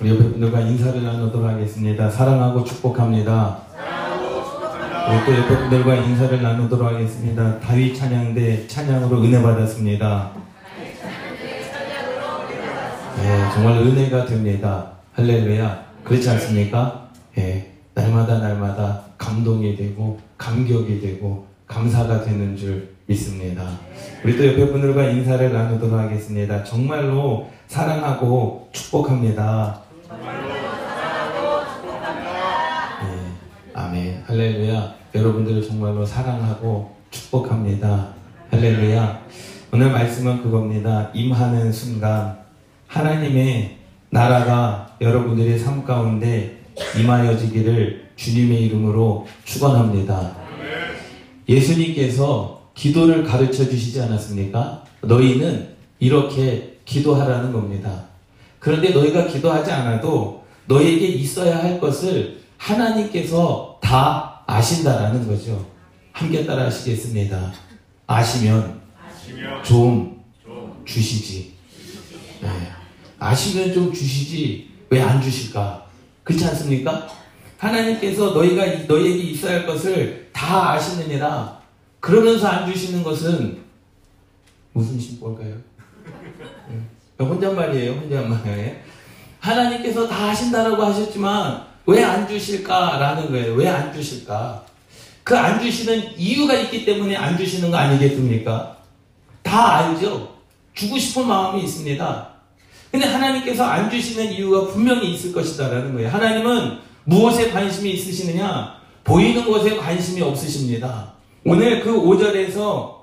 우리 옆에 분들과 인사를 나누도록 하겠습니다. 사랑하고 축복합니다. 우리 또 옆에 분들과 인사를 나누도록 하겠습니다. 다윗 찬양대 찬양으로 은혜 받았습니다. 네, 정말 은혜가 됩니다. 할렐루야. 그렇지 않습니까? 예, 날마다 날마다 감동이 되고 감격이 되고 감사가 되는 줄 믿습니다. 우리 또 옆에 분들과 인사를 나누도록 하겠습니다. 정말로 사랑하고 축복합니다. 네, 아멘. 할렐루야. 여러분들을 정말로 사랑하고 축복합니다. 할렐루야. 오늘 말씀은 그겁니다. 임하는 순간 하나님의 나라가 여러분들의 삶 가운데 임하여지기를 주님의 이름으로 축원합니다. 예수님께서 기도를 가르쳐 주시지 않았습니까? 너희는 이렇게 기도하라는 겁니다. 그런데 너희가 기도하지 않아도 너희에게 있어야 할 것을 하나님께서 다 아신다라는 거죠. 함께 따라 하시겠습니다. 아시면 좀 주시지. 네. 아시면 좀 주시지 왜 안 주실까? 그렇지 않습니까? 하나님께서 너희가 너희에게 있어야 할 것을 다 아시느니라 그러면서 안 주시는 것은 무슨 심볼까요? 혼잣말이에요, 혼잣말. 하나님께서 다 하신다라고 하셨지만 왜 안 주실까라는 거예요. 왜 안 주실까? 그 안 주시는 이유가 있기 때문에 안 주시는 거 아니겠습니까? 다 알죠. 주고 싶은 마음이 있습니다. 근데 하나님께서 안 주시는 이유가 분명히 있을 것이다라는 거예요. 하나님은 무엇에 관심이 있으시느냐? 보이는 것에 관심이 없으십니다. 오늘 그 5절에서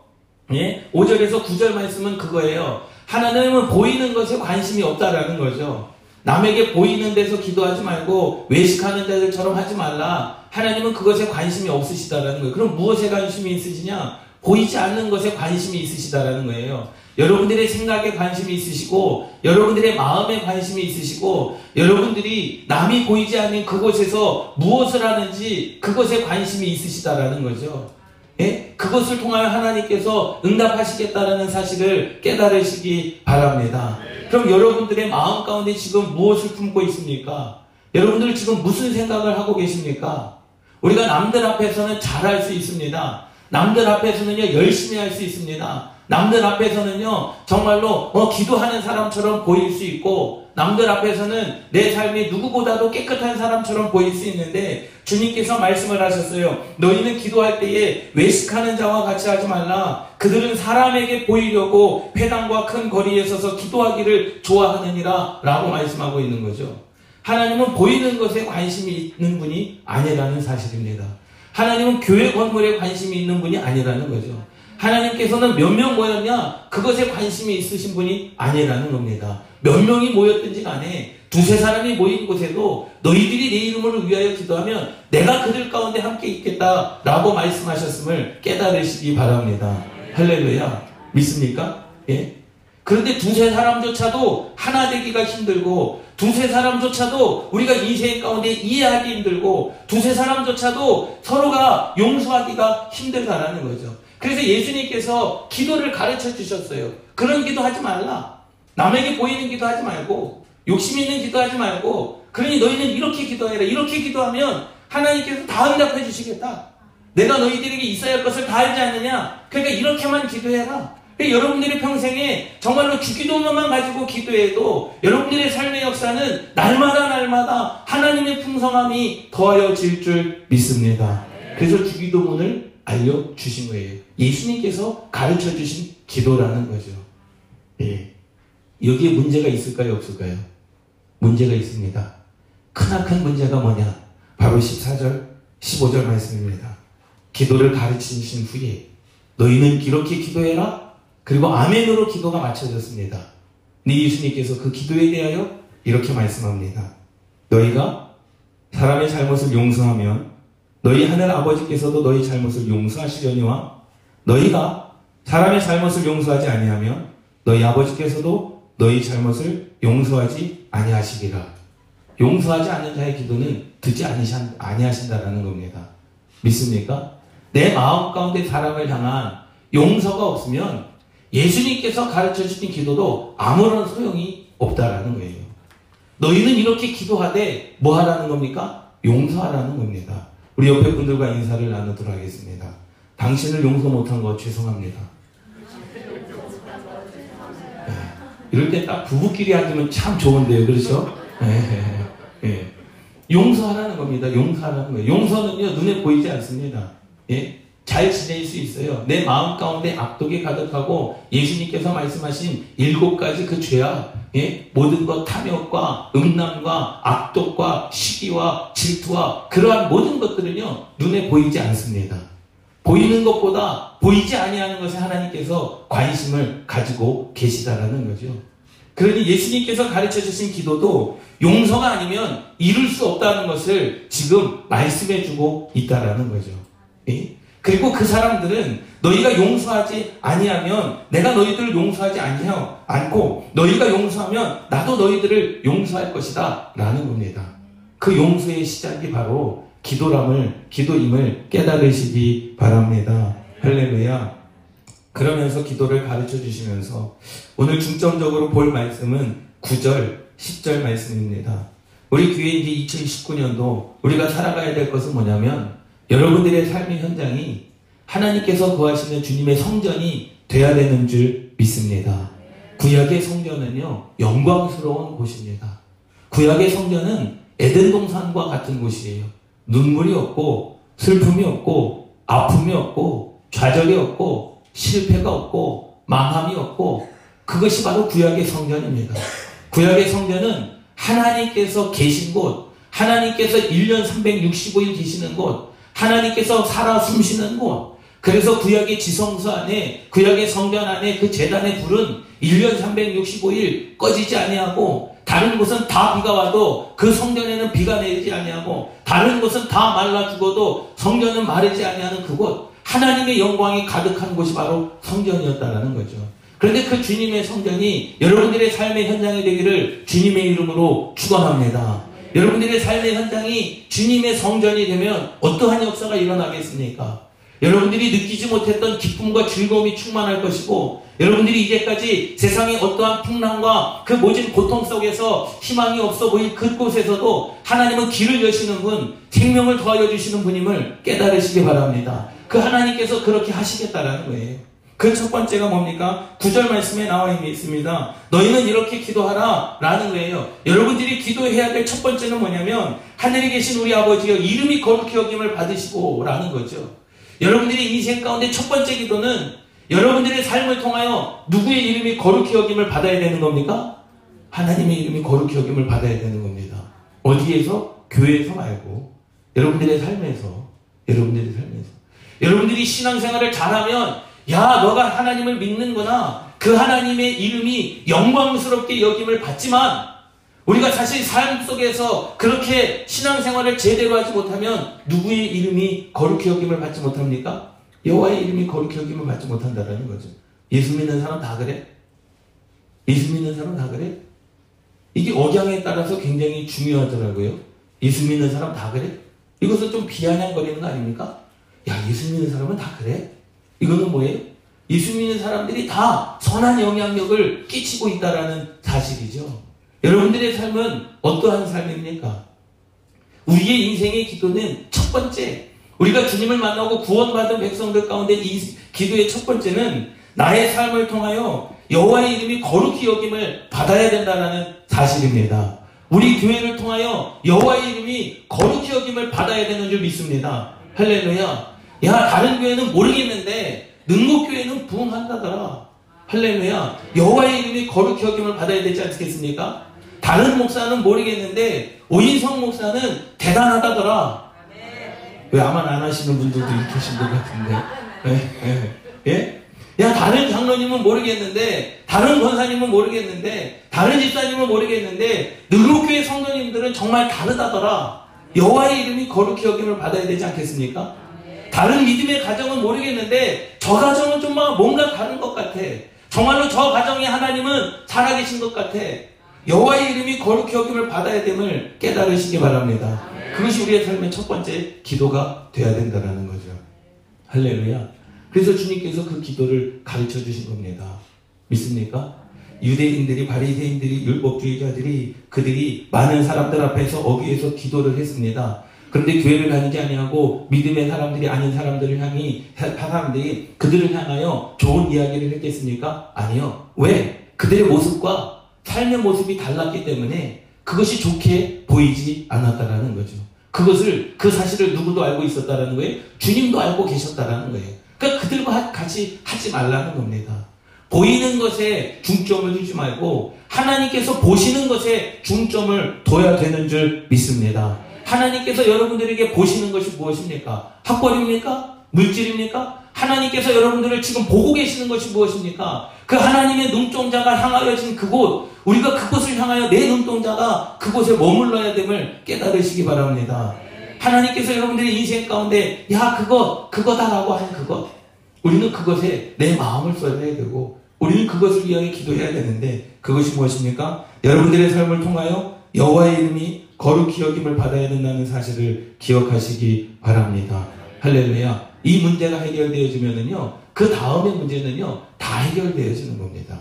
예? 5절에서 9절 말씀은 그거예요. 하나님은 보이는 것에 관심이 없다라는 거죠. 남에게 보이는 데서 기도하지 말고 외식하는 데들처럼 하지 말라. 하나님은 그것에 관심이 없으시다라는 거예요. 그럼 무엇에 관심이 있으시냐? 보이지 않는 것에 관심이 있으시다라는 거예요. 여러분들의 생각에 관심이 있으시고, 여러분들의 마음에 관심이 있으시고, 여러분들이 남이 보이지 않는 그곳에서 무엇을 하는지 그것에 관심이 있으시다라는 거죠. 예? 그것을 통하여 하나님께서 응답하시겠다라는 사실을 깨달으시기 바랍니다. 그럼 여러분들의 마음 가운데 지금 무엇을 품고 있습니까? 여러분들 지금 무슨 생각을 하고 계십니까? 우리가 남들 앞에서는 잘할 수 있습니다. 남들 앞에서는요, 열심히 할 수 있습니다. 남들 앞에서는요, 정말로, 어, 기도하는 사람처럼 보일 수 있고, 남들 앞에서는 내 삶이 누구보다도 깨끗한 사람처럼 보일 수 있는데, 주님께서 말씀을 하셨어요. 너희는 기도할 때에 외식하는 자와 같이 하지 말라. 그들은 사람에게 보이려고 회당과 큰 거리에 서서 기도하기를 좋아하느니라. 라고 말씀하고 있는 거죠. 하나님은 보이는 것에 관심이 있는 분이 아니라는 사실입니다. 하나님은 교회 건물에 관심이 있는 분이 아니라는 거죠. 하나님께서는 몇 명 모였냐? 그것에 관심이 있으신 분이 아니라는 겁니다. 몇 명이 모였든지 간에 두세 사람이 모인 곳에도 너희들이 내 이름을 위하여 기도하면 내가 그들 가운데 함께 있겠다라고 말씀하셨음을 깨달으시기 바랍니다. 할렐루야. 믿습니까? 예? 그런데 두세 사람조차도 하나 되기가 힘들고 두세 사람조차도 우리가 인생 가운데 이해하기 힘들고 두세 사람조차도 서로가 용서하기가 힘들다라는 거죠. 그래서 예수님께서 기도를 가르쳐 주셨어요. 그런 기도 하지 말라. 남에게 보이는 기도 하지 말고 욕심 있는 기도 하지 말고 그러니 너희는 이렇게 기도해라. 이렇게 기도하면 하나님께서 다 응답해 주시겠다. 내가 너희들에게 있어야 할 것을 다 알지 않느냐? 그러니까 이렇게만 기도해라. 그러니까 여러분들이 평생에 정말로 주기도문만 가지고 기도해도 여러분들의 삶의 역사는 날마다 날마다 하나님의 풍성함이 더하여질 줄 믿습니다. 그래서 주기도문을 알려주신 거예요. 예수님께서 가르쳐 주신 기도라는 거죠. 예. 여기에 문제가 있을까요? 없을까요? 문제가 있습니다. 크나큰 문제가 뭐냐? 바로 14절, 15절 말씀입니다. 기도를 가르치신 후에 너희는 이렇게 기도해라? 그리고 아멘으로 기도가 맞춰졌습니다. 네 예수님께서 그 기도에 대하여 이렇게 말씀합니다. 너희가 사람의 잘못을 용서하면 너희 하늘 아버지께서도 너희 잘못을 용서하시려니와 너희가 사람의 잘못을 용서하지 아니하면 너희 아버지께서도 너희 잘못을 용서하지 아니하시리라. 용서하지 않는 자의 기도는 듣지 아니하신다라는 겁니다. 믿습니까? 내 마음 가운데 사람을 향한 용서가 없으면 예수님께서 가르쳐 주신 기도도 아무런 소용이 없다라는 거예요. 너희는 이렇게 기도하되 뭐 하라는 겁니까? 용서하라는 겁니다. 우리 옆에 분들과 인사를 나누도록 하겠습니다. 당신을 용서 못한 거 죄송합니다. 이럴 때 딱 부부끼리 앉으면 참 좋은데요. 그렇죠? 네. 네. 용서하라는 겁니다. 용서하라는 거예요. 용서는요, 눈에 보이지 않습니다. 예? 잘 지낼 수 있어요. 내 마음 가운데 악독이 가득하고 예수님께서 말씀하신 일곱 가지 그 죄악, 예? 모든 것 탐욕과 음란과 악독과 시기와 질투와 그러한 모든 것들은요 눈에 보이지 않습니다. 보이는 것보다 보이지 아니하는 것에 하나님께서 관심을 가지고 계시다라는 거죠. 그러니 예수님께서 가르쳐 주신 기도도 용서가 아니면 이룰 수 없다는 것을 지금 말씀해 주고 있다라는 거죠. 예? 그리고 그 사람들은 너희가 용서하지 아니하면 내가 너희들을 용서하지 아니하 않고 너희가 용서하면 나도 너희들을 용서할 것이다 라는 겁니다. 그 용서의 시작이 바로 기도람을 기도임을 깨달으시기 바랍니다. 할렐루야. 그러면서 기도를 가르쳐 주시면서 오늘 중점적으로 볼 말씀은 9절, 10절 말씀입니다. 우리 교회 이제 2019년도 우리가 살아가야 될 것은 뭐냐면 여러분들의 삶의 현장이 하나님께서 거하시는 주님의 성전이 돼야 되는 줄 믿습니다. 구약의 성전은요, 영광스러운 곳입니다. 구약의 성전은 에덴 동산과 같은 곳이에요. 눈물이 없고, 슬픔이 없고, 아픔이 없고, 좌절이 없고, 실패가 없고, 망함이 없고, 그것이 바로 구약의 성전입니다. 구약의 성전은 하나님께서 계신 곳, 하나님께서 1년 365일 계시는 곳, 하나님께서 살아 숨쉬는 곳. 그래서 구약의 지성소 안에 구약의 성전 안에 그 재단의 불은 1년 365일 꺼지지 아니하고 다른 곳은 다 비가 와도 그 성전에는 비가 내리지 아니하고 다른 곳은 다 말라 죽어도 성전은 마르지 아니하는 그곳 하나님의 영광이 가득한 곳이 바로 성전이었다라는 거죠. 그런데 그 주님의 성전이 여러분들의 삶의 현장이 되기를 주님의 이름으로 축원합니다. 여러분들의 삶의 현장이 주님의 성전이 되면 어떠한 역사가 일어나겠습니까? 여러분들이 느끼지 못했던 기쁨과 즐거움이 충만할 것이고 여러분들이 이제까지 세상의 어떠한 풍랑과 그 모진 고통 속에서 희망이 없어 보일 그곳에서도 하나님은 길을 여시는 분, 생명을 더하여 주시는 분임을 깨달으시기 바랍니다. 그 하나님께서 그렇게 하시겠다라는 거예요. 그 첫 번째가 뭡니까? 구절 말씀에 나와 있습니다. 너희는 이렇게 기도하라 라는 거예요. 여러분들이 기도해야 될 첫 번째는 뭐냐면 하늘에 계신 우리 아버지여 이름이 거룩히 여김을 받으시고 라는 거죠. 여러분들이 인생 가운데 첫 번째 기도는 여러분들의 삶을 통하여 누구의 이름이 거룩히 여김을 받아야 되는 겁니까? 하나님의 이름이 거룩히 여김을 받아야 되는 겁니다. 어디에서? 교회에서 말고 여러분들의 삶에서 여러분들의 삶에서 여러분들이 신앙생활을 잘하면 야, 너가 하나님을 믿는구나. 그 하나님의 이름이 영광스럽게 여김을 받지만 우리가 사실 삶 속에서 그렇게 신앙생활을 제대로 하지 못하면 누구의 이름이 거룩히 여김을 받지 못합니까? 여호와의 이름이 거룩히 여김을 받지 못한다는 거죠. 예수 믿는 사람 다 그래? 예수 믿는 사람 다 그래? 이게 억양에 따라서 굉장히 중요하더라고요. 예수 믿는 사람 다 그래? 이것은 좀 비아냥거리는 거 아닙니까? 야, 예수 믿는 사람은 다 그래? 이거는 뭐예요? 예수 믿는 사람들이 다 선한 영향력을 끼치고 있다라는 사실이죠. 여러분들의 삶은 어떠한 삶입니까? 우리의 인생의 기도는 첫 번째, 우리가 주님을 만나고 구원받은 백성들 가운데 이 기도의 첫 번째는 나의 삶을 통하여 여호와의 이름이 거룩히 여김을 받아야 된다는 사실입니다. 우리 교회를 통하여 여호와의 이름이 거룩히 여김을 받아야 되는 줄 믿습니다. 할렐루야. 야, 다른 교회는 모르겠는데 능곡교회는 부흥한다더라. 할렐루야. 여호와의 이름이 거룩히 여김을 받아야 되지 않겠습니까? 다른 목사는 모르겠는데 오인성 목사는 대단하다더라. 왜 아마 안 하시는 분들도 계신 것 같은데. 예? 예? 예? 야, 다른 장로님은 모르겠는데, 다른 권사님은 모르겠는데, 다른 집사님은 모르겠는데, 능곡교회 성도님들은 정말 다르다더라. 여호와의 이름이 거룩히 여김을 받아야 되지 않겠습니까? 다른 믿음의 가정은 모르겠는데 저 가정은 좀 뭔가 다른 것 같아. 정말로 저 가정에 하나님은 살아계신 것 같아. 여호와의 이름이 거룩히 여김을 받아야 됨을 깨달으시기 바랍니다. 그것이 우리의 삶의 첫 번째 기도가 돼야 된다는 거죠. 할렐루야. 그래서 주님께서 그 기도를 가르쳐 주신 겁니다. 믿습니까? 유대인들이 바리새인들이 율법주의자들이 그들이 많은 사람들 앞에서 어귀에서 기도를 했습니다. 그런데 교회를 다니지 아니하고 믿음의 사람들이 아닌 사람들을 향해 사람들이 그들을 향하여 좋은 이야기를 했겠습니까? 아니요. 왜? 그들의 모습과 삶의 모습이 달랐기 때문에 그것이 좋게 보이지 않았다라는 거죠. 그것을 그 사실을 누구도 알고 있었다라는 거예요. 주님도 알고 계셨다라는 거예요. 그러니까 그들과 같이 하지 말라는 겁니다. 보이는 것에 중점을 두지 말고 하나님께서 보시는 것에 중점을 둬야 되는 줄 믿습니다. 하나님께서 여러분들에게 보시는 것이 무엇입니까? 학벌입니까? 물질입니까? 하나님께서 여러분들을 지금 보고 계시는 것이 무엇입니까? 그 하나님의 눈동자가 향하여 진 그곳, 우리가 그곳을 향하여 내 눈동자가 그곳에 머물러야 됨을 깨달으시기 바랍니다. 하나님께서 여러분들의 인생 가운데, 야, 그것, 그거다라고 한 그것. 우리는 그것에 내 마음을 쏟아야 되고, 우리는 그것을 위하여 기도해야 되는데, 그것이 무엇입니까? 여러분들의 삶을 통하여 여호와의 이름이 거룩히 여김을 받아야 된다는 사실을 기억하시기 바랍니다. 할렐루야. 이 문제가 해결되어지면은요, 그 다음의 문제는요, 다 해결되어지는 겁니다.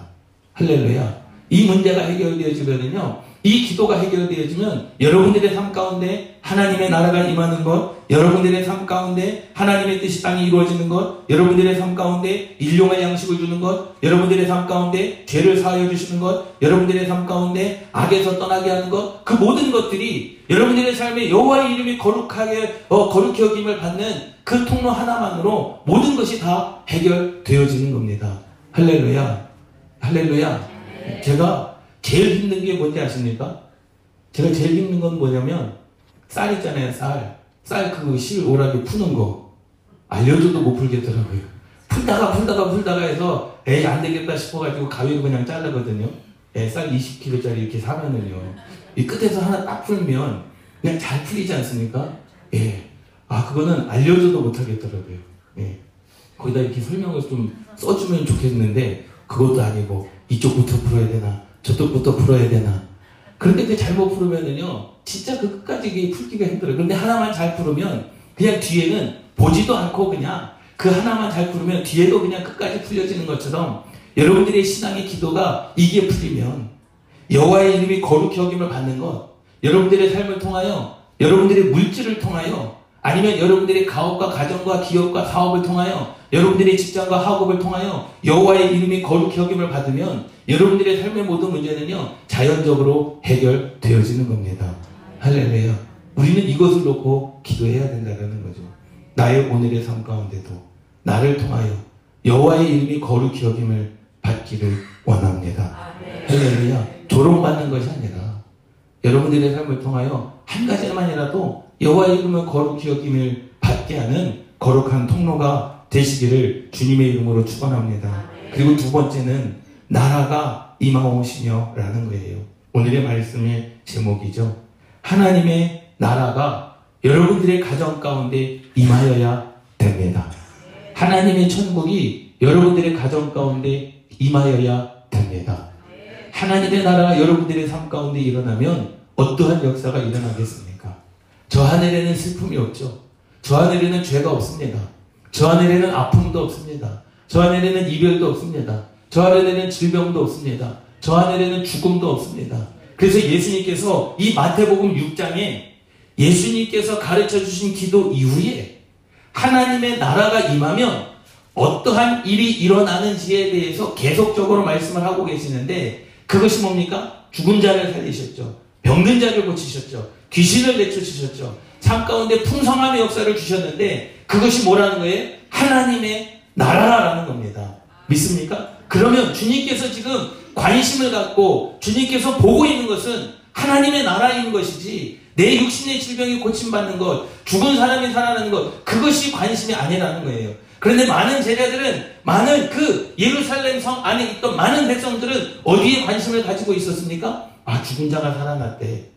할렐루야. 이 문제가 해결되어지면은요, 이 기도가 해결되어지면 여러분들의 삶 가운데 하나님의 나라가 임하는 것, 여러분들의 삶 가운데 하나님의 뜻이 땅에 이루어지는 것, 여러분들의 삶 가운데 일용할 양식을 주는 것, 여러분들의 삶 가운데 죄를 사하여 주시는 것, 여러분들의 삶 가운데 악에서 떠나게 하는 것, 그 모든 것들이 여러분들의 삶에 여호와의 이름이 거룩하게 어, 거룩히 여김을 받는 그 통로 하나만으로 모든 것이 다 해결되어지는 겁니다. 할렐루야, 할렐루야. 제가 제일 힘든 게 뭔지 아십니까? 제가 제일 힘든 건 뭐냐면 쌀 있잖아요, 쌀. 쌀 그 실 오라기 푸는 거. 알려줘도 못 풀겠더라고요. 풀다가 풀다가 풀다가 해서 에이 안 되겠다 싶어가지고 가위로 그냥 자르거든요. 예, 쌀 20kg짜리 이렇게 사면은요. 이 끝에서 하나 딱 풀면 그냥 잘 풀리지 않습니까? 예. 아, 그거는 알려줘도 못 하겠더라고요. 예. 거기다 이렇게 설명을 좀 써주면 좋겠는데 그것도 아니고 이쪽부터 풀어야 되나 저쪽부터 풀어야 되나. 그런데 그 잘못 풀으면은요, 진짜 그 끝까지 풀기가 힘들어요. 그런데 하나만 잘 풀으면 그냥 뒤에는 보지도 않고 그냥 그 하나만 잘 풀으면 뒤에도 그냥 끝까지 풀려지는 것처럼 여러분들의 신앙의 기도가 이게 풀리면 여호와의 이름이 거룩히 여김을 받는 것, 여러분들의 삶을 통하여 여러분들의 물질을 통하여 아니면 여러분들의 가업과 가정과 기업과 사업을 통하여 여러분들의 직장과 학업을 통하여 여호와의 이름이 거룩히 여김을 받으면 여러분들의 삶의 모든 문제는요 자연적으로 해결되어지는 겁니다. 할렐루야. 우리는 이것을 놓고 기도해야 된다는 거죠. 나의 오늘의 삶 가운데도 나를 통하여 여호와의 이름이 거룩히 여김을 받기를 원합니다. 할렐루야. 조롱받는 것이 아니라 여러분들의 삶을 통하여 한 가지만이라도 여호와의 이름을 거룩히 여김을 받게 하는 거룩한 통로가 되시기를 주님의 이름으로 축원합니다. 그리고 두 번째는 나라가 임하오시며라는 거예요. 오늘의 말씀의 제목이죠. 하나님의 나라가 여러분들의 가정 가운데 임하여야 됩니다. 하나님의 천국이 여러분들의 가정 가운데 임하여야 됩니다. 하나님의 나라가 여러분들의 삶 가운데 일어나면 어떠한 역사가 일어나겠습니까? 저 하늘에는 슬픔이 없죠. 저 하늘에는 죄가 없습니다. 저 하늘에는 아픔도 없습니다. 저 하늘에는 이별도 없습니다. 저 하늘에는 질병도 없습니다. 저 하늘에는 죽음도 없습니다. 그래서 예수님께서 이 마태복음 6장에 예수님께서 가르쳐 주신 기도 이후에 하나님의 나라가 임하면 어떠한 일이 일어나는지에 대해서 계속적으로 말씀을 하고 계시는데 그것이 뭡니까? 죽은 자를 살리셨죠. 병든 자를 고치셨죠. 귀신을 내쫓으셨죠. 삶 가운데 풍성함의 역사를 주셨는데 그것이 뭐라는 거예요? 하나님의 나라라는 겁니다. 믿습니까? 그러면 주님께서 지금 관심을 갖고 주님께서 보고 있는 것은 하나님의 나라인 것이지 내 육신의 질병이 고침받는 것, 죽은 사람이 살아나는 것, 그것이 관심이 아니라는 거예요. 그런데 많은 제자들은, 많은 그 예루살렘 성 안에 있던 많은 백성들은 어디에 관심을 가지고 있었습니까? 아, 죽은 자가 살아났대.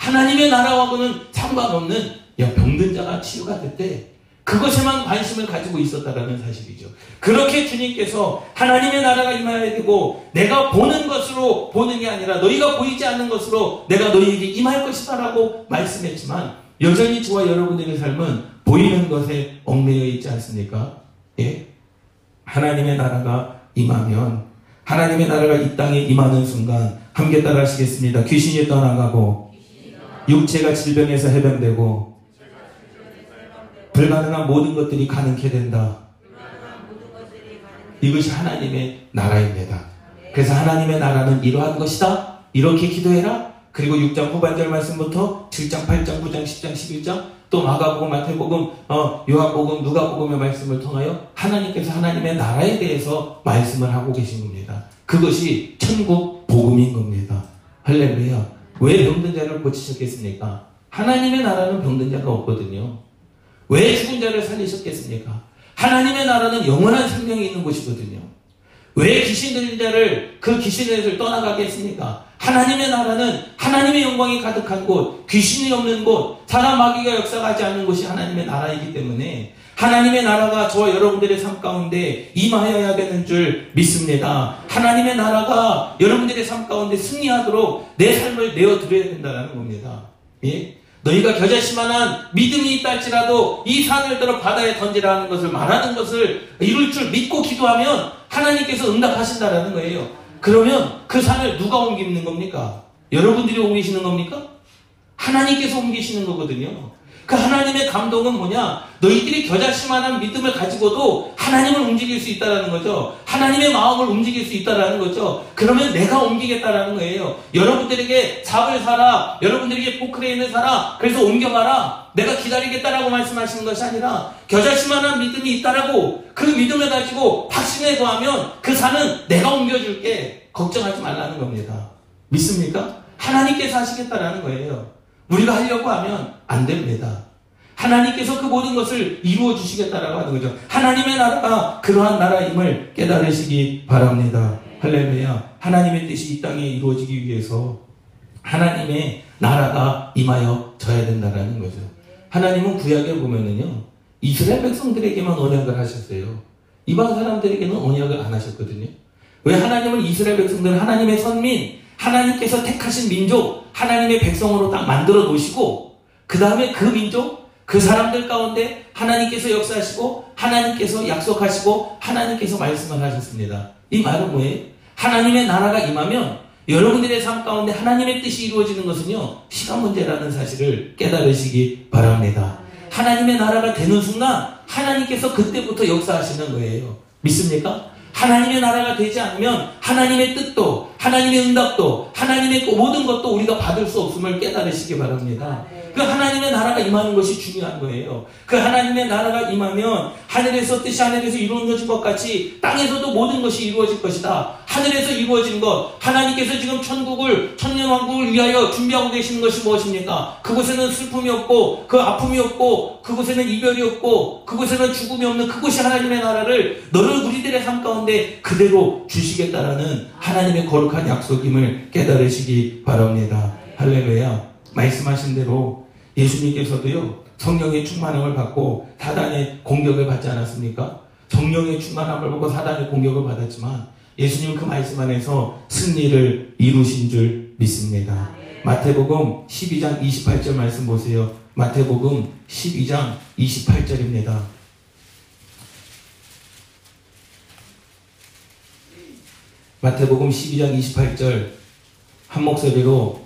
하나님의 나라와는 상관없는, 야, 병든 자가 치유가 됐대. 그것에만 관심을 가지고 있었다라는 사실이죠. 그렇게 주님께서 하나님의 나라가 임하여야 되고 내가 보는 것으로 보는 게 아니라 너희가 보이지 않는 것으로 내가 너희에게 임할 것이다라고 말씀했지만 여전히 저와 여러분들의 삶은 보이는 것에 얽매여 있지 않습니까? 예? 하나님의 나라가 임하면 하나님의 나라가 이 땅에 임하는 순간 함께 따라 하시겠습니다. 귀신이 떠나가고 육체가 질병에서 해병되고 불가능한 모든 것들이 가능케 된다. 이것이 하나님의 나라입니다. 그래서 하나님의 나라는 이러한 것이다. 이렇게 기도해라. 그리고 6장 후반절 말씀부터 7장, 8장, 9장, 10장, 11장 또 마가복음, 마태복음, 어, 요한복음, 누가복음의 말씀을 통하여 하나님께서 하나님의 나라에 대해서 말씀을 하고 계신 겁니다. 그것이 천국 복음인 겁니다. 할렐루야. 왜 병든 자를 고치셨겠습니까? 하나님의 나라는 병든 자가 없거든요. 왜 죽은 자를 살리셨겠습니까? 하나님의 나라는 영원한 생명이 있는 곳이거든요. 왜 귀신 들린 자를 그 귀신을 떠나가게 했습니까? 하나님의 나라는 하나님의 영광이 가득한 곳, 귀신이 없는 곳, 사람 마귀가 역사하지 않는 곳이 하나님의 나라이기 때문에 하나님의 나라가 저와 여러분들의 삶 가운데 임하여야 되는 줄 믿습니다. 하나님의 나라가 여러분들의 삶 가운데 승리하도록 내 삶을 내어드려야 된다는 겁니다. 예? 너희가 겨자씨만한 믿음이 있다 할지라도 이 산을 들어 바다에 던지라는 것을 말하는 것을 이룰 줄 믿고 기도하면 하나님께서 응답하신다라는 거예요. 그러면 그 산을 누가 옮기는 겁니까? 여러분들이 옮기시는 겁니까? 하나님께서 옮기시는 거거든요. 그 하나님의 감동은 뭐냐? 너희들이 겨자씨만한 믿음을 가지고도 하나님을 움직일 수 있다라는 거죠. 하나님의 마음을 움직일 수 있다라는 거죠. 그러면 내가 옮기겠다라는 거예요. 여러분들에게 잡을 사라. 여러분들에게 포크레인을 사라. 그래서 옮겨가라. 내가 기다리겠다라고 말씀하시는 것이 아니라 겨자씨만한 믿음이 있다라고 그 믿음을 가지고 확신에 거하면 그 산은 내가 옮겨줄게. 걱정하지 말라는 겁니다. 믿습니까? 하나님께서 하시겠다라는 거예요. 우리가 하려고 하면 안 됩니다. 하나님께서 그 모든 것을 이루어 주시겠다라고 하는 거죠. 하나님의 나라가 그러한 나라임을 깨달으시기 바랍니다. 할렐루야. 하나님의 뜻이 이 땅에 이루어지기 위해서 하나님의 나라가 임하여 져야 된다라는 거죠. 하나님은 구약에 보면은요, 이스라엘 백성들에게만 언약을 하셨어요. 이방 사람들에게는 언약을 안 하셨거든요. 왜 하나님은 이스라엘 백성들 하나님의 선민, 하나님께서 택하신 민족, 하나님의 백성으로 딱 만들어 놓으시고, 그 다음에 그 민족, 그 사람들 가운데 하나님께서 역사하시고, 하나님께서 약속하시고, 하나님께서 말씀을 하셨습니다. 이 말은 뭐예요? 하나님의 나라가 임하면 여러분들의 삶 가운데 하나님의 뜻이 이루어지는 것은요, 시간 문제라는 사실을 깨달으시기 바랍니다. 하나님의 나라가 되는 순간 하나님께서 그때부터 역사하시는 거예요. 믿습니까? 하나님의 나라가 되지 않으면 하나님의 뜻도 하나님의 응답도 하나님의 모든 것도 우리가 받을 수 없음을 깨달으시기 바랍니다. 그 하나님의 나라가 임하는 것이 중요한 거예요. 그 하나님의 나라가 임하면 하늘에서 뜻이 하늘에서 이루어진 것 같이 땅에서도 모든 것이 이루어질 것이다. 하늘에서 이루어진 것, 하나님께서 지금 천국을 천년왕국을 위하여 준비하고 계시는 것이 무엇입니까? 그곳에는 슬픔이 없고 그 아픔이 없고 그곳에는 이별이 없고 그곳에는 죽음이 없는 그곳이 하나님의 나라를 너를 우리들의 삶 가운데 그대로 주시겠다라는 하나님의 거룩한 약속임을 깨달으시기 바랍니다. 할렐루야. 말씀하신 대로 예수님께서도요, 성령의 충만함을 받고 사단의 공격을 받지 않았습니까? 성령의 충만함을 받고 사단의 공격을 받았지만 예수님은 그 말씀 안에서 승리를 이루신 줄 믿습니다. 마태복음 12장 28절 말씀 보세요. 마태복음 12장 28절입니다. 마태복음 12장 28절 한 목소리로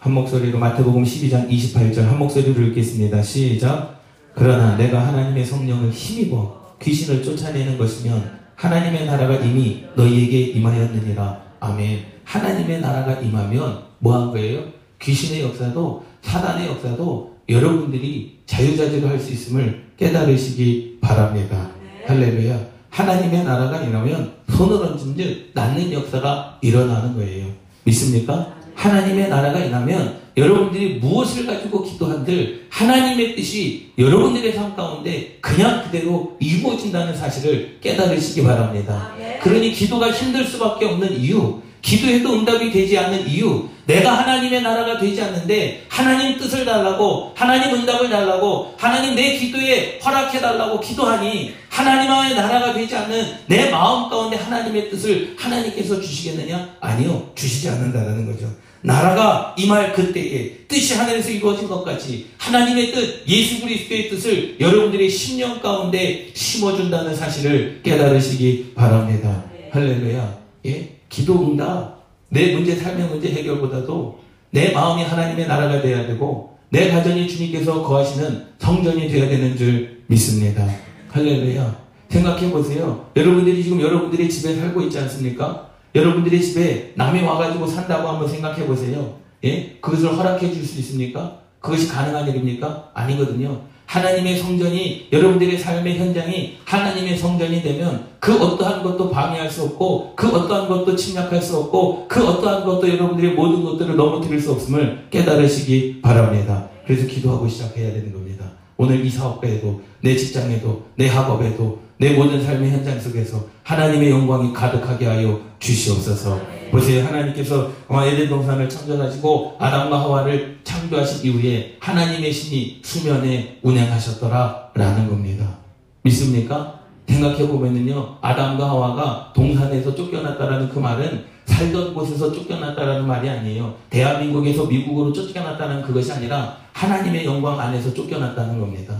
한 목소리로 마태복음 12장 28절 한 목소리로 읽겠습니다. 시작. 그러나 내가 하나님의 성령을 힘입어 귀신을 쫓아내는 것이면 하나님의 나라가 이미 너희에게 임하였느니라. 아멘. 하나님의 나라가 임하면 뭐한 거예요? 귀신의 역사도 사단의 역사도 여러분들이 자유자재로 할 수 있음을 깨달으시기 바랍니다. 할렐루야. 하나님의 나라가 임하면 손을 얹은 즉 낫는 역사가 일어나는 거예요. 믿습니까? 하나님의 나라가 임하면 여러분들이 무엇을 가지고 기도한들 하나님의 뜻이 여러분들의 삶 가운데 그냥 그대로 이루어진다는 사실을 깨달으시기 바랍니다. 그러니 기도가 힘들 수밖에 없는 이유, 기도해도 응답이 되지 않는 이유, 내가 하나님의 나라가 되지 않는데 하나님 뜻을 달라고 하나님 응답을 달라고 하나님 내 기도에 허락해 달라고 기도하니 하나님의 나라가 되지 않는 내 마음 가운데 하나님의 뜻을 하나님께서 주시겠느냐? 아니요. 주시지 않는다라는 거죠. 나라가 임할 그때에 뜻이 하늘에서 이루어진 것 같이 하나님의 뜻, 예수 그리스도의 뜻을 여러분들의 심령 가운데 심어준다는 사실을 깨달으시기 바랍니다. 할렐루야. 예? 기도 응답, 내 문제, 삶의 문제 해결보다도 내 마음이 하나님의 나라가 돼야 되고 내 가정이 주님께서 거하시는 성전이 되어야 되는 줄 믿습니다. 할렐루야. 생각해 보세요. 여러분들이 지금 여러분들의 집에 살고 있지 않습니까? 여러분들의 집에 남이 와가지고 산다고 한번 생각해 보세요. 예? 그것을 허락해 줄 수 있습니까? 그것이 가능한 일입니까? 아니거든요. 하나님의 성전이 여러분들의 삶의 현장이 하나님의 성전이 되면 그 어떠한 것도 방해할 수 없고 그 어떠한 것도 침략할 수 없고 그 어떠한 것도 여러분들의 모든 것들을 넘어뜨릴 수 없음을 깨달으시기 바랍니다. 그래서 기도하고 시작해야 되는 겁니다. 오늘 이 사업에도 내 직장에도 내 학업에도 내 모든 삶의 현장 속에서 하나님의 영광이 가득하게 하여 주시옵소서. 보세요. 하나님께서 에덴 동산을 창조하시고 아담과 하와를 창조하신 이후에 하나님의 신이 수면에 운행하셨더라 라는 겁니다. 믿습니까? 생각해 보면은요. 아담과 하와가 동산에서 쫓겨났다라는 그 말은 살던 곳에서 쫓겨났다라는 말이 아니에요. 대한민국에서 미국으로 쫓겨났다는 그것이 아니라 하나님의 영광 안에서 쫓겨났다는 겁니다.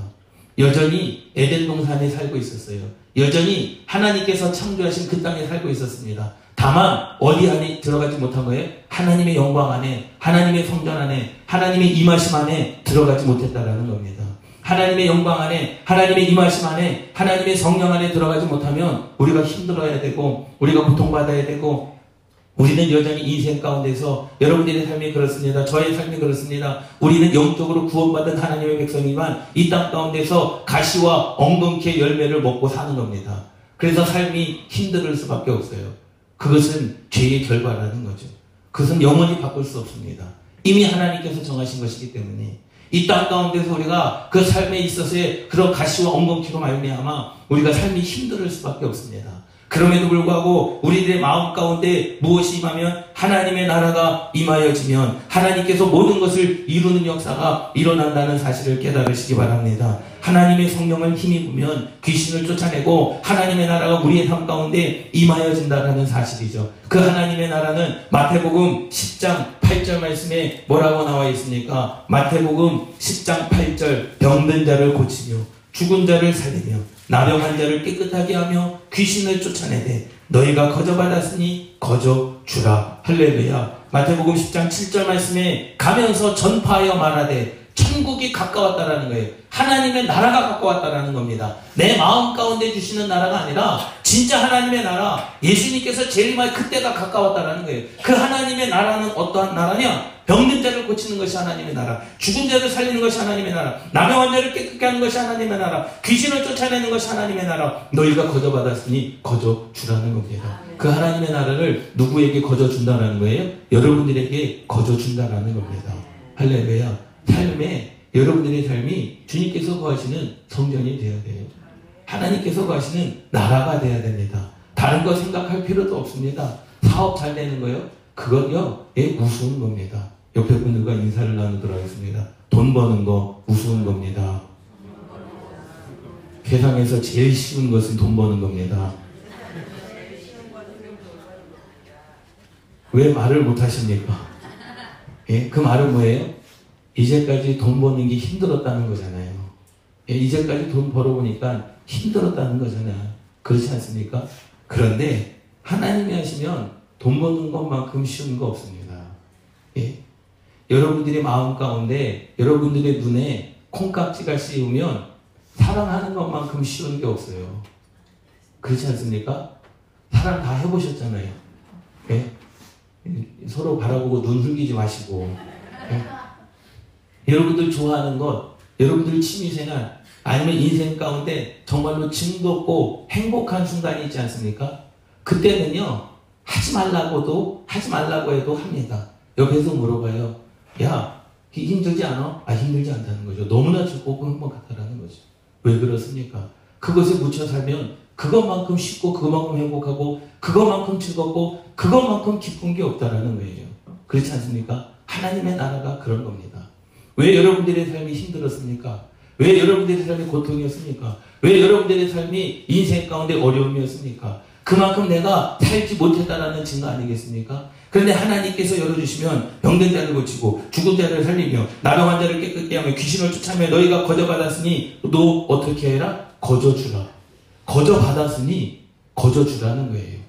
여전히 에덴 동산에 살고 있었어요. 여전히 하나님께서 창조하신 그 땅에 살고 있었습니다. 다만 어디 안에 들어가지 못한 거예요? 하나님의 영광 안에, 하나님의 성전 안에, 하나님의 임하심 안에 들어가지 못했다라는 겁니다. 하나님의 영광 안에, 하나님의 임하심 안에, 하나님의 성령 안에 들어가지 못하면 우리가 힘들어야 되고, 우리가 고통받아야 되고, 우리는 여전히 인생 가운데서 여러분들의 삶이 그렇습니다. 저의 삶이 그렇습니다. 우리는 영적으로 구원받은 하나님의 백성이지만 이 땅 가운데서 가시와 엉겅퀴의 열매를 먹고 사는 겁니다. 그래서 삶이 힘들 수밖에 없어요. 그것은 죄의 결과라는 거죠. 그것은 영원히 바꿀 수 없습니다. 이미 하나님께서 정하신 것이기 때문에 이 땅 가운데서 우리가 그 삶에 있어서의 그런 가시와 엉겅퀴로 말미암아 우리가 삶이 힘들 수밖에 없습니다. 그럼에도 불구하고 우리들의 마음 가운데 무엇이 임하면 하나님의 나라가 임하여지면 하나님께서 모든 것을 이루는 역사가 일어난다는 사실을 깨달으시기 바랍니다. 하나님의 성령을 힘입으면 귀신을 쫓아내고 하나님의 나라가 우리의 삶 가운데 임하여진다는 사실이죠. 그 하나님의 나라는 마태복음 10장 8절 말씀에 뭐라고 나와 있습니까? 마태복음 10장 8절 병든 자를 고치며 죽은 자를 살리며 나병한 자를 깨끗하게 하며 귀신을 쫓아내되 너희가 거저 받았으니 거저 주라 할렐루야 마태복음 10장 7절 말씀에 가면서 전파하여 말하되 천국이 가까웠다라는 거예요. 하나님의 나라가 가까웠다라는 겁니다. 내 마음 가운데 주시는 나라가 아니라 진짜 하나님의 나라, 예수님께서 제일 많이 그때가 가까웠다라는 거예요. 그 하나님의 나라는 어떠한 나라냐? 병든 자를 고치는 것이 하나님의 나라, 죽은 자를 살리는 것이 하나님의 나라, 남의 자를 깨끗게 하는 것이 하나님의 나라, 귀신을 쫓아내는 것이 하나님의 나라, 너희가 거저 받았으니 거저 주라는 겁니다. 그 하나님의 나라를 누구에게 거저 준다는 거예요? 여러분들에게 거저 준다는 겁니다. 할렐루야. 삶에 여러분들의 삶이 주님께서 거하시는 성전이 되어야 돼요. 하나님께서 거하시는 나라가 되어야 됩니다. 다른 거 생각할 필요도 없습니다. 사업 잘 되는 거요? 그건요, 예, 우스운 겁니다. 옆에 분들과 인사를 나누도록 하겠습니다. 돈 버는 거 우스운 겁니다. 세상에서 제일 쉬운 것은 돈 버는 겁니다. 왜 말을 못 하십니까? 예, 그 말은 뭐예요? 이제까지 돈 버는 게 힘들었다는 거잖아요. 예, 이제까지 돈 벌어보니까 힘들었다는 거잖아요. 그렇지 않습니까? 그런데 하나님이 하시면 돈 버는 것만큼 쉬운 거 없습니다. 예? 여러분들의 마음 가운데 여러분들의 눈에 콩깍지가 씌우면 사랑하는 것만큼 쉬운 게 없어요. 그렇지 않습니까? 사랑 다 해보셨잖아요. 예? 서로 바라보고 눈 흘기지 마시고. 예? 여러분들 좋아하는 것, 여러분들 취미생활, 아니면 인생 가운데 정말로 즐겁고 행복한 순간이 있지 않습니까? 그때는요, 하지 말라고도, 하지 말라고 해도 합니다. 옆에서 물어봐요. 야, 힘들지 않아? 아, 힘들지 않다는 거죠. 너무나 즐겁고 행복하다는 거죠. 왜 그렇습니까? 그것에 묻혀 살면 그것만큼 쉽고 그것만큼 행복하고 그것만큼 즐겁고 그것만큼 기쁜 게 없다라는 거예요. 그렇지 않습니까? 하나님의 나라가 그런 겁니다. 왜 여러분들의 삶이 힘들었습니까? 왜 여러분들의 삶이 고통이었습니까? 왜 여러분들의 삶이 인생 가운데 어려움이었습니까? 그만큼 내가 살지 못했다라는 증거 아니겠습니까? 그런데 하나님께서 열어주시면 병든 자를 고치고 죽은 자를 살리며 나병한 자를 깨끗게 하며 귀신을 쫓아며 너희가 거저 받았으니 너 어떻게 해라? 거저 주라. 거저 받았으니 거저 주라는 거예요.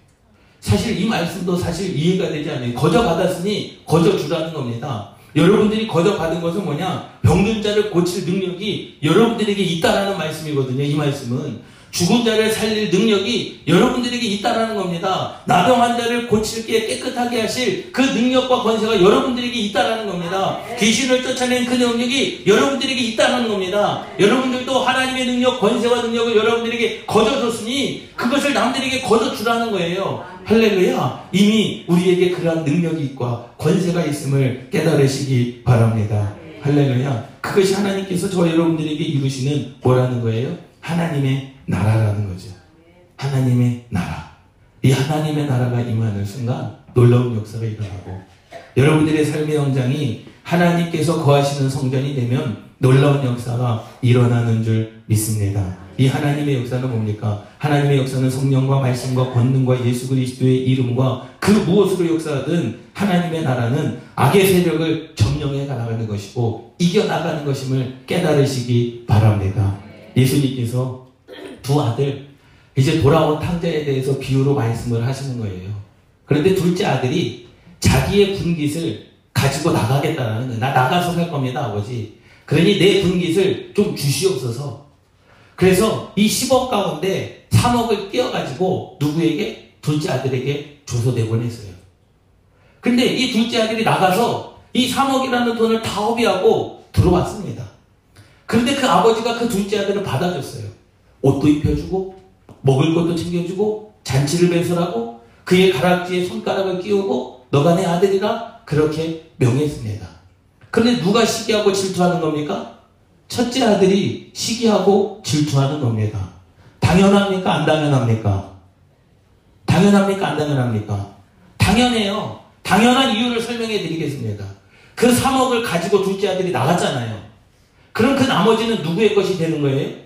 사실 이 말씀도 사실 이해가 되지 않아요. 거저 받았으니 거저 주라는 겁니다. 여러분들이 거저 받은 것은 뭐냐? 병든 자를 고칠 능력이 여러분들에게 있다라는 말씀이거든요. 이 말씀은. 죽은 자를 살릴 능력이 여러분들에게 있다라는 겁니다. 나병 환자를 고칠게 깨끗하게 하실 그 능력과 권세가 여러분들에게 있다라는 겁니다. 귀신을 쫓아낸 그 능력이 여러분들에게 있다는 겁니다. 여러분들도 하나님의 능력, 권세와 능력을 여러분들에게 거저줬으니 그것을 남들에게 거저주라는 거예요. 할렐루야. 이미 우리에게 그러한 능력이 있고 권세가 있음을 깨달으시기 바랍니다. 할렐루야. 그것이 하나님께서 저 여러분들에게 이루시는 뭐라는 거예요? 하나님의 나라라는 거죠. 하나님의 나라. 이 하나님의 나라가 임하는 순간 놀라운 역사가 일어나고 여러분들의 삶의 현장이 하나님께서 거하시는 성전이 되면 놀라운 역사가 일어나는 줄 믿습니다. 이 하나님의 역사는 뭡니까? 하나님의 역사는 성령과 말씀과 권능과 예수 그리스도의 이름과 그 무엇으로 역사하든 하나님의 나라는 악의 세력을 점령해 나가는 것이고 이겨 나가는 것임을 깨달으시기 바랍니다. 예수님께서 두 아들 이제 돌아온 탕자에 대해서 비유로 말씀을 하시는 거예요. 그런데 둘째 아들이 자기의 분깃을 가지고 나가겠다라는 거예요. 나 나가서 살 겁니다, 아버지. 그러니 내 분깃을 좀 주시옵소서. 그래서 이 10억 가운데 3억을 띄어가지고 누구에게? 둘째 아들에게 줘서 내보냈어요. 근데 이 둘째 아들이 나가서 이 3억이라는 돈을 다 허비하고 들어왔습니다. 그런데 그 아버지가 그 둘째 아들을 받아줬어요. 옷도 입혀주고, 먹을 것도 챙겨주고, 잔치를 배설하고, 그의 가락지에 손가락을 끼우고, 너가 내 아들이라 그렇게 명했습니다. 그런데 누가 시기하고 질투하는 겁니까? 첫째 아들이 시기하고 질투하는 겁니다. 당연합니까? 안 당연합니까? 당연합니까? 안 당연합니까? 당연해요. 당연한 이유를 설명해 드리겠습니다. 그 3억을 가지고 둘째 아들이 나갔잖아요. 그럼 그 나머지는 누구의 것이 되는 거예요?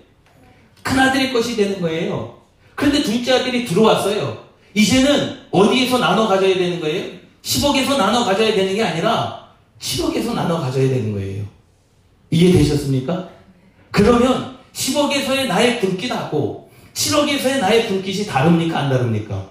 큰 아들의 것이 되는 거예요. 그런데 둘째 아들이 들어왔어요. 이제는 어디에서 나눠 가져야 되는 거예요? 10억에서 나눠 가져야 되는 게 아니라 7억에서 나눠 가져야 되는 거예요. 이해되셨습니까? 그러면 10억에서의 나의 분깃하고 7억에서의 나의 분깃이 다릅니까? 안 다릅니까?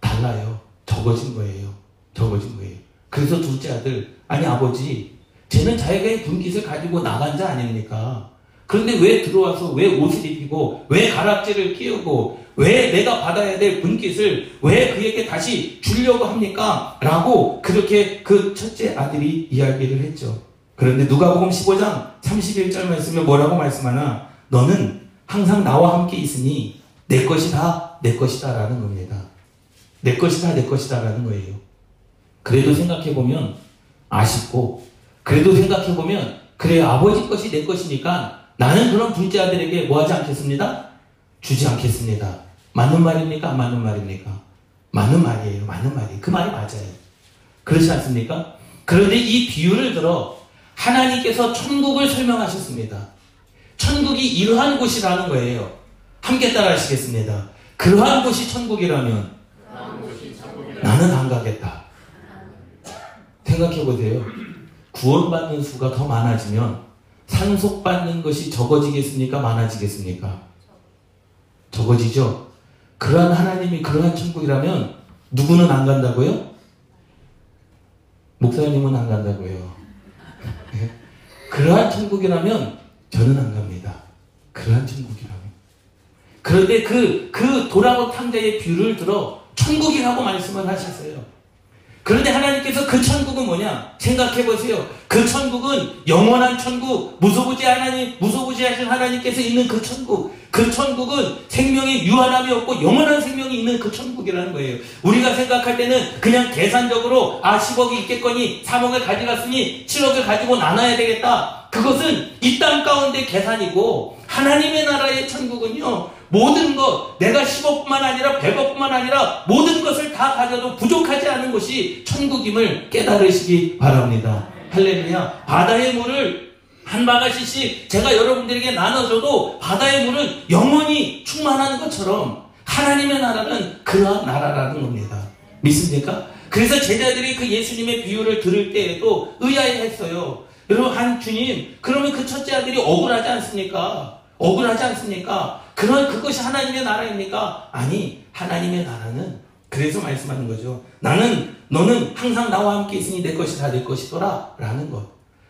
달라요. 적어진 거예요. 적어진 거예요. 그래서 둘째 아들, 아니 아버지, 쟤는 자기의 분깃을 가지고 나간 자 아닙니까? 그런데 왜 들어와서 왜 옷을 입히고 왜 가락지를 끼우고 왜 내가 받아야 될 분깃을 왜 그에게 다시 주려고 합니까? 라고 그렇게 그 첫째 아들이 이야기를 했죠. 그런데 누가복음 15장 31절 말씀에 뭐라고 말씀하나 너는 항상 나와 함께 있으니 내 것이다 내 것이다라는 겁니다. 내 것이다 내 것이다라는 거예요. 그래도 생각해 보면 아쉽고 그래도 생각해 보면 그래 아버지 것이 내 것이니까 나는 그런 둘째 아들에게 뭐 하지 않겠습니다? 주지 않겠습니다. 맞는 말입니까? 안 맞는 말입니까? 맞는 말이에요. 맞는 말이에요. 그 말이 맞아요. 그렇지 않습니까? 그런데 이 비유를 들어 하나님께서 천국을 설명하셨습니다. 천국이 이러한 곳이라는 거예요. 함께 따라 하시겠습니다. 그러한 곳이 천국이라면 나는 안 가겠다. 생각해 보세요. 구원받는 수가 더 많아지면 상속받는 것이 적어지겠습니까? 많아지겠습니까? 적어지죠? 그러한 하나님이 그러한 천국이라면 누구는 안 간다고요? 목사님은 안 간다고요. 네? 그러한 천국이라면 저는 안 갑니다. 그러한 천국이라면. 그런데 그, 그 돌아온 탕자의 비유를 들어 천국이라고 말씀을 하셨어요. 그런데 하나님께서 그 천국은 뭐냐? 생각해 보세요. 그 천국은 영원한 천국, 무소부지 하나님, 무소부지하신 하나님께서 있는 그 천국. 그 천국은 생명의 유한함이 없고 영원한 생명이 있는 그 천국이라는 거예요. 우리가 생각할 때는 그냥 계산적으로 아 10억이 있겠거니 3억을 가져갔으니 7억을 가지고 나눠야 되겠다. 그것은 이 땅 가운데 계산이고 하나님의 나라의 천국은요. 모든 것, 내가 10억뿐만 아니라 100억뿐만 아니라 모든 것을 다 가져도 부족하지 않은 것이 천국임을 깨달으시기 바랍니다. 할렐루야. 바다의 물을 한 바가지씩 제가 여러분들에게 나눠줘도 바다의 물은 영원히 충만한 것처럼 하나님의 나라는 그러한 나라라는 겁니다. 믿습니까? 그래서 제자들이 그 예수님의 비유를 들을 때에도 의아해 했어요. 여러분, 한 주님, 그러면 그 첫째 아들이 억울하지 않습니까? 억울하지 않습니까? 그런 그것이 하나님의 나라입니까? 아니, 하나님의 나라는 그래서 말씀하는 거죠. 나는 너는 항상 나와 함께 있으니 내 것이 다 내 것이더라 라는 것.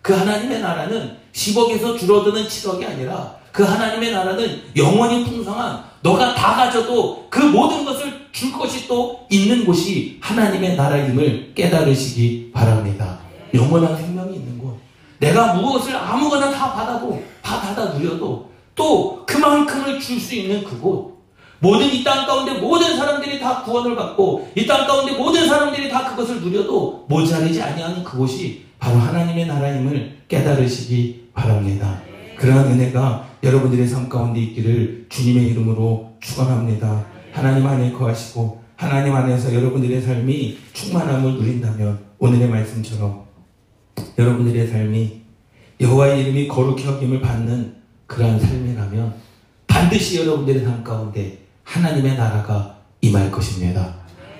그 하나님의 나라는 10억에서 줄어드는 7억이 아니라 그 하나님의 나라는 영원히 풍성한 너가 다 가져도 그 모든 것을 줄 것이 또 있는 곳이 하나님의 나라임을 깨달으시기 바랍니다. 영원한 생명이 있는 곳. 내가 무엇을 아무거나 다 받아도 다 받아 누려도 또 그만큼을 줄 수 있는 그곳. 모든 이 땅 가운데 모든 사람들이 다 구원을 받고 이 땅 가운데 모든 사람들이 다 그것을 누려도 모자르지 아니하는 그곳이 바로 하나님의 나라임을 깨달으시기 바랍니다. 그러한 은혜가 여러분들의 삶 가운데 있기를 주님의 이름으로 축원합니다. 하나님 안에 거하시고 하나님 안에서 여러분들의 삶이 충만함을 누린다면 오늘의 말씀처럼 여러분들의 삶이 여호와의 이름이 거룩히 여김을 받는 그러한 삶이라면 반드시 여러분들의 삶 가운데 하나님의 나라가 임할 것입니다.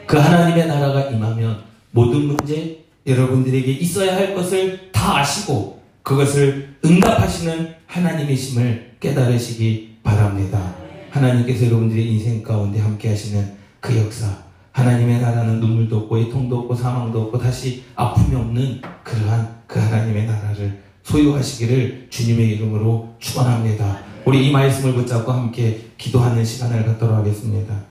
그 하나님의 나라가 임하면 모든 문제 여러분들에게 있어야 할 것을 다 아시고 그것을 응답하시는 하나님이심을 깨달으시기 바랍니다. 하나님께서 여러분들의 인생 가운데 함께 하시는 그 역사 하나님의 나라는 눈물도 없고 애통도 없고 사망도 없고 다시 아픔이 없는 그러한 그 하나님의 나라를 소유하시기를 주님의 이름으로 축원합니다. 우리 이 말씀을 붙잡고 함께 기도하는 시간을 갖도록 하겠습니다.